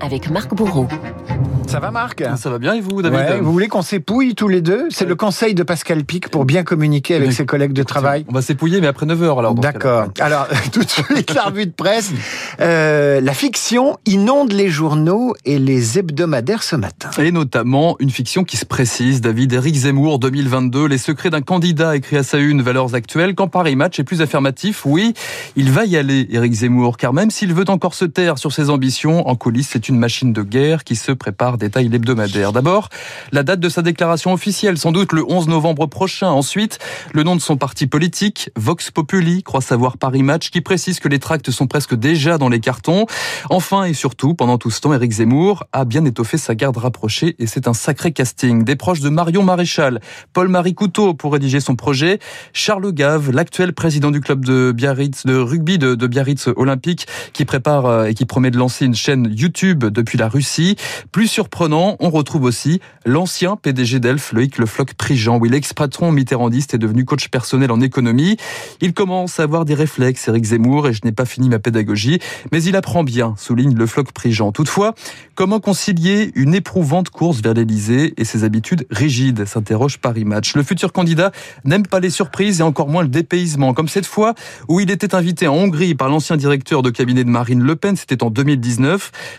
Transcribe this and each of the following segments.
avec Marc Bourreau. Ça va Marc? Ça va bien et vous David? Ouais, Vous voulez qu'on s'épouille tous les deux? C'est le conseil de Pascal Pic pour bien communiquer avec ses collègues de travail On va s'épouiller mais après 9h alors. D'accord. Alors, tout de suite, la revue de presse. Euh, la fiction inonde les journaux et les hebdomadaires ce matin. Et notamment une fiction qui se précise, David, Éric Zemmour 2022, les secrets d'un candidat écrit à sa une, valeurs actuelles, quand Paris Match est plus affirmatif, oui, il va y aller, Éric Zemmour, car même s'il veut encore se taire sur ses ambitions, en coulisses, c'est une machine de guerre qui se prépare, détaille l'hebdomadaire. D'abord, la date de sa déclaration officielle, sans doute le 11 novembre prochain. Ensuite, le nom de son parti politique, Vox Populi, croit savoir Paris Match, qui précise que les tracts sont presque déjà dans les cartons. Enfin et surtout, pendant tout ce temps, Éric Zemmour a bien étoffé sa garde rapprochée et c'est un sacré casting. Des proches de Marion Maréchal, Paul-Marie Couteau pour rédiger son projet, Charles Gave, l'actuel président du club de Biarritz, de rugby de, de Biarritz Olympique, qui prépare euh, et qui promet de lancer une chaîne YouTube depuis la Russie. Plus surprenant, on retrouve aussi l'ancien PDG d'Elf, Loïc Le Floch Prigent, où il ex-patron mitterrandiste est devenu coach personnel en économie. Il commence à avoir des réflexes, Éric Zemmour, et je n'ai pas fini ma pédagogie, mais il apprend bien, souligne Le Floch Prigent. Toutefois, comment concilier une éprouvante course vers l'Elysée et ses habitudes rigides, s'interroge Paris Match. Le futur candidat n'aime pas les surprises et encore moins le dépaysement, comme cette fois où il était invité en Hongrie par l'ancien directeur de cabinet de Marine Le Pen, c'était en 2019.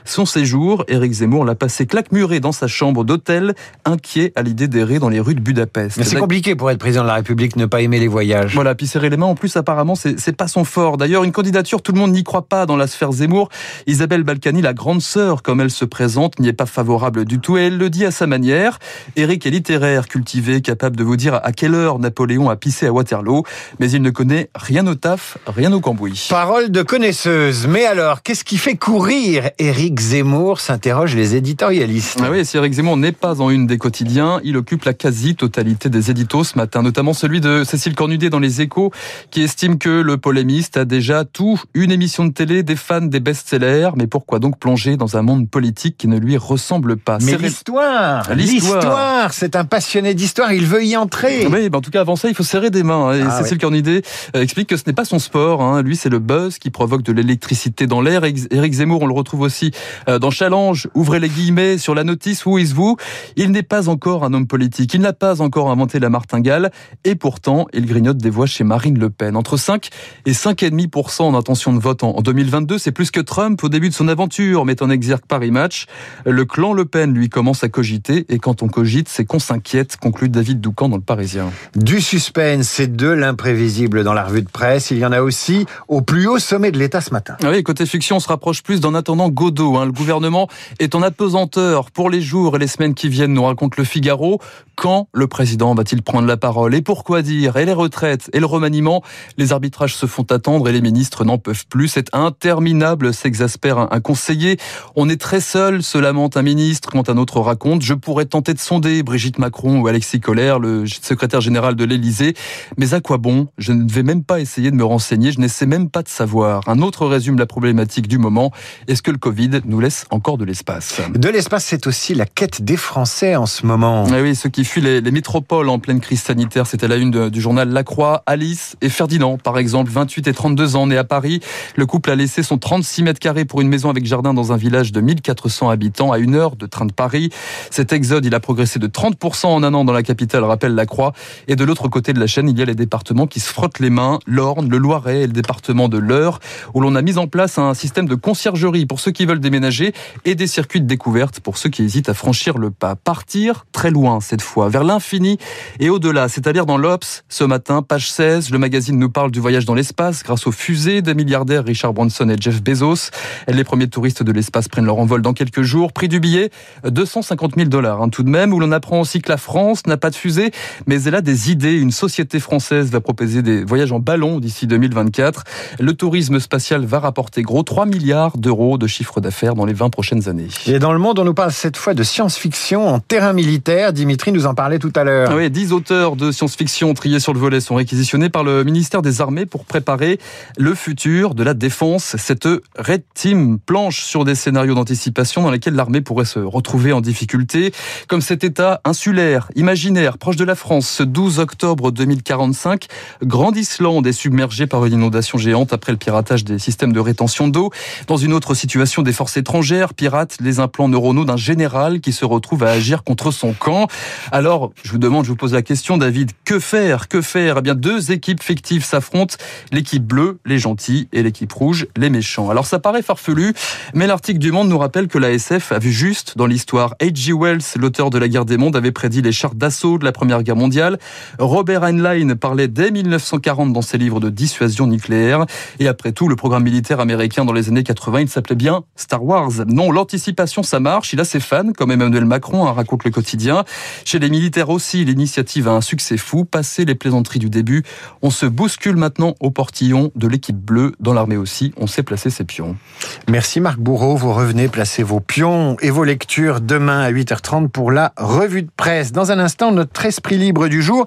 Son séjour, Éric Zemmour l'a passé claque-muré dans sa chambre d'hôtel, inquiet à l'idée d'errer dans les rues de Budapest. Mais c'est compliqué pour être président de la République, ne pas aimer les voyages. Voilà, puis serrer les mains. En plus, apparemment, c'est pas son fort. D'ailleurs, une candidature, tout le monde n'y croit pas dans la sphère Zemmour. Isabelle Balkany, la grande sœur, comme elle se présente, n'y est pas favorable du tout. Et elle le dit à sa manière. Eric est littéraire, cultivé, capable de vous dire à quelle heure Napoléon a pissé à Waterloo. Mais il ne connaît rien au taf, rien au cambouis. Parole de connaisseuse. Mais alors, qu'est-ce qui fait courir Éric Zemmour s'interrogent les éditorialistes. Ah oui, si Eric Zemmour n'est pas en une des quotidiens, il occupe la quasi-totalité des éditos ce matin, notamment celui de Cécile Cornudet dans Les Échos, qui estime que le polémiste a déjà tout, une émission de télé, des fans, des best-sellers, mais pourquoi donc plonger dans un monde politique qui ne lui ressemble pas? Mais C'est- l'histoire, L'histoire. c'est un passionné d'histoire, il veut y entrer. Oui, ben en tout cas, avant ça, il faut serrer des mains. hein. Et Ah Cécile Cornudet euh, explique que ce n'est pas son sport. hein. Lui, c'est le buzz qui provoque de l'électricité dans l'air. Éric Zemmour, on le retrouve aussi euh, dans Challenge, ouvrez les guillemets, sur la notice Who is Who? Il n'est pas encore un homme politique. Il n'a pas encore inventé la martingale. Et pourtant, il grignote des voix chez Marine Le Pen. Entre 5 et 5,5% en intention de vote en en 2022, c'est plus que Trump au début de son aventure, met en exergue Paris Match. Le clan Le Pen, lui, commence à cogiter. Et quand on cogite, c'est qu'on s'inquiète, conclut David Doucan dans Le Parisien. Du suspense et de l'imprévisible dans la revue de presse, il y en a aussi au plus haut sommet de l'État ce matin. Ah Oui, côté fiction, on se rapproche plus d'en attendant Godot. hein. Le gouvernement est en apesanteur pour les jours et les semaines qui viennent, nous raconte le Figaro. Quand le président va-t-il prendre la parole Et pourquoi dire Et les retraites Et le remaniement? Les arbitrages se font attendre et les ministres n'en peuvent plus. C'est interminable, s'exaspère un- conseiller. On est très seul, se lamente un ministre quand un autre raconte. Je pourrais tenter de sonder Brigitte Macron ou Alexis Collère, le secrétaire général de l'Élysée. Mais à quoi bon? Je ne vais même pas essayer de me renseigner, je n'essaie même pas de savoir. Un autre résume la problématique du moment. Est-ce que le Covid nous laisse encore de l'espace De l'espace, c'est aussi la quête des Français en ce moment. Ah oui, ceux qui fuient les, les métropoles en pleine crise sanitaire, c'était la une de- du journal La Croix. Alice et Ferdinand, par exemple, 28 et 32 ans, nés à Paris. Le couple a laissé son 36 mètres carrés pour une maison avec jardin dans un village de 1400 habitants à une heure de train de Paris. Cet exode, il a progressé de 30% en un an dans la capitale, rappelle La Croix. Et de l'autre côté de la chaîne, il y a les départements qui se frottent les mains, l'Orne, le Loiret et le département de l'Eure, où l'on a mis en place un système de conciergerie pour ceux qui veulent déménager et des circuits de découverte pour ceux qui hésitent à franchir le pas. Partir très loin cette fois, vers l'infini et au-delà. C'est-à-dire dans l'Obs, ce matin, page 16, le magazine nous parle du voyage dans l'espace grâce aux fusées des milliardaires Richard Branson et Jeff Bezos. Les premiers touristes de l'espace prennent leur envol dans quelques jours. Prix du billet, 250 000 dollars hein, tout de même, où l'on apprend aussi que la France n'a pas de fusée, mais elle a des idées. Une société française va proposer des voyages en ballon d'ici 2024. Le tourisme spatial va rapporter gros 3 milliards d'euros de chiffre d'affaires dans les 20 prochaines années. Et dans le monde, on nous parle cette fois de science-fiction en terrain militaire. Dimitri nous en parlait tout à l'heure. Oui, 10 auteurs de science-fiction triés sur le volet sont réquisitionnés par le ministère des Armées pour préparer le futur de la défense. Cette Red Team planche sur des scénarios d'anticipation dans lesquels l'armée pourrait se retrouver en difficulté, comme cet état insulaire, imaginaire, proche de la France, ce 12 octobre 2045. Grande Islande est submergée par une inondation géante après le piratage des systèmes de rétention d'eau. Dans une autre situation, situation des forces étrangères pirates les implants neuronaux d'un général qui se retrouve à agir contre son camp. Alors, je vous demande, je vous pose la question, David, que faire Que faire? Eh bien, deux équipes fictives s'affrontent, l'équipe bleue, les gentils, et l'équipe rouge, les méchants. Alors, ça paraît farfelu, mais l'article du Monde nous rappelle que la SF a vu juste dans l'histoire. H.G. Wells, l'auteur de La guerre des mondes, avait prédit les chars d'assaut de la Première Guerre mondiale. Robert Heinlein parlait dès 1940 dans ses livres de dissuasion nucléaire. Et après tout, le programme militaire américain dans les années 80, il s'appelait bien Star Wars. Non, l'anticipation, ça marche. Il a ses fans, comme Emmanuel Macron, hein, raconte le quotidien. Chez les militaires aussi, l'initiative a un succès fou. Passé les plaisanteries du début, on se bouscule maintenant au portillon de l'équipe bleue. Dans l'armée aussi, on sait placer ses pions. Merci Marc Bourreau. Vous revenez placer vos pions et vos lectures demain à 8h30 pour la revue de presse. Dans un instant, notre esprit libre du jour,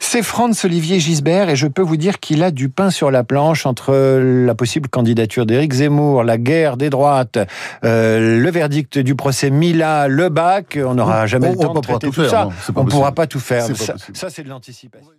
c'est Franz Olivier Gisbert et je peux vous dire qu'il a du pain sur la planche entre la possible candidature d'Éric Zemmour, la guerre des droites, euh, le verdict du procès Mila, le bac. On n'aura jamais le temps de traiter tout, ça. on ne pourra pas tout faire. Ça, ça c'est de l'anticipation.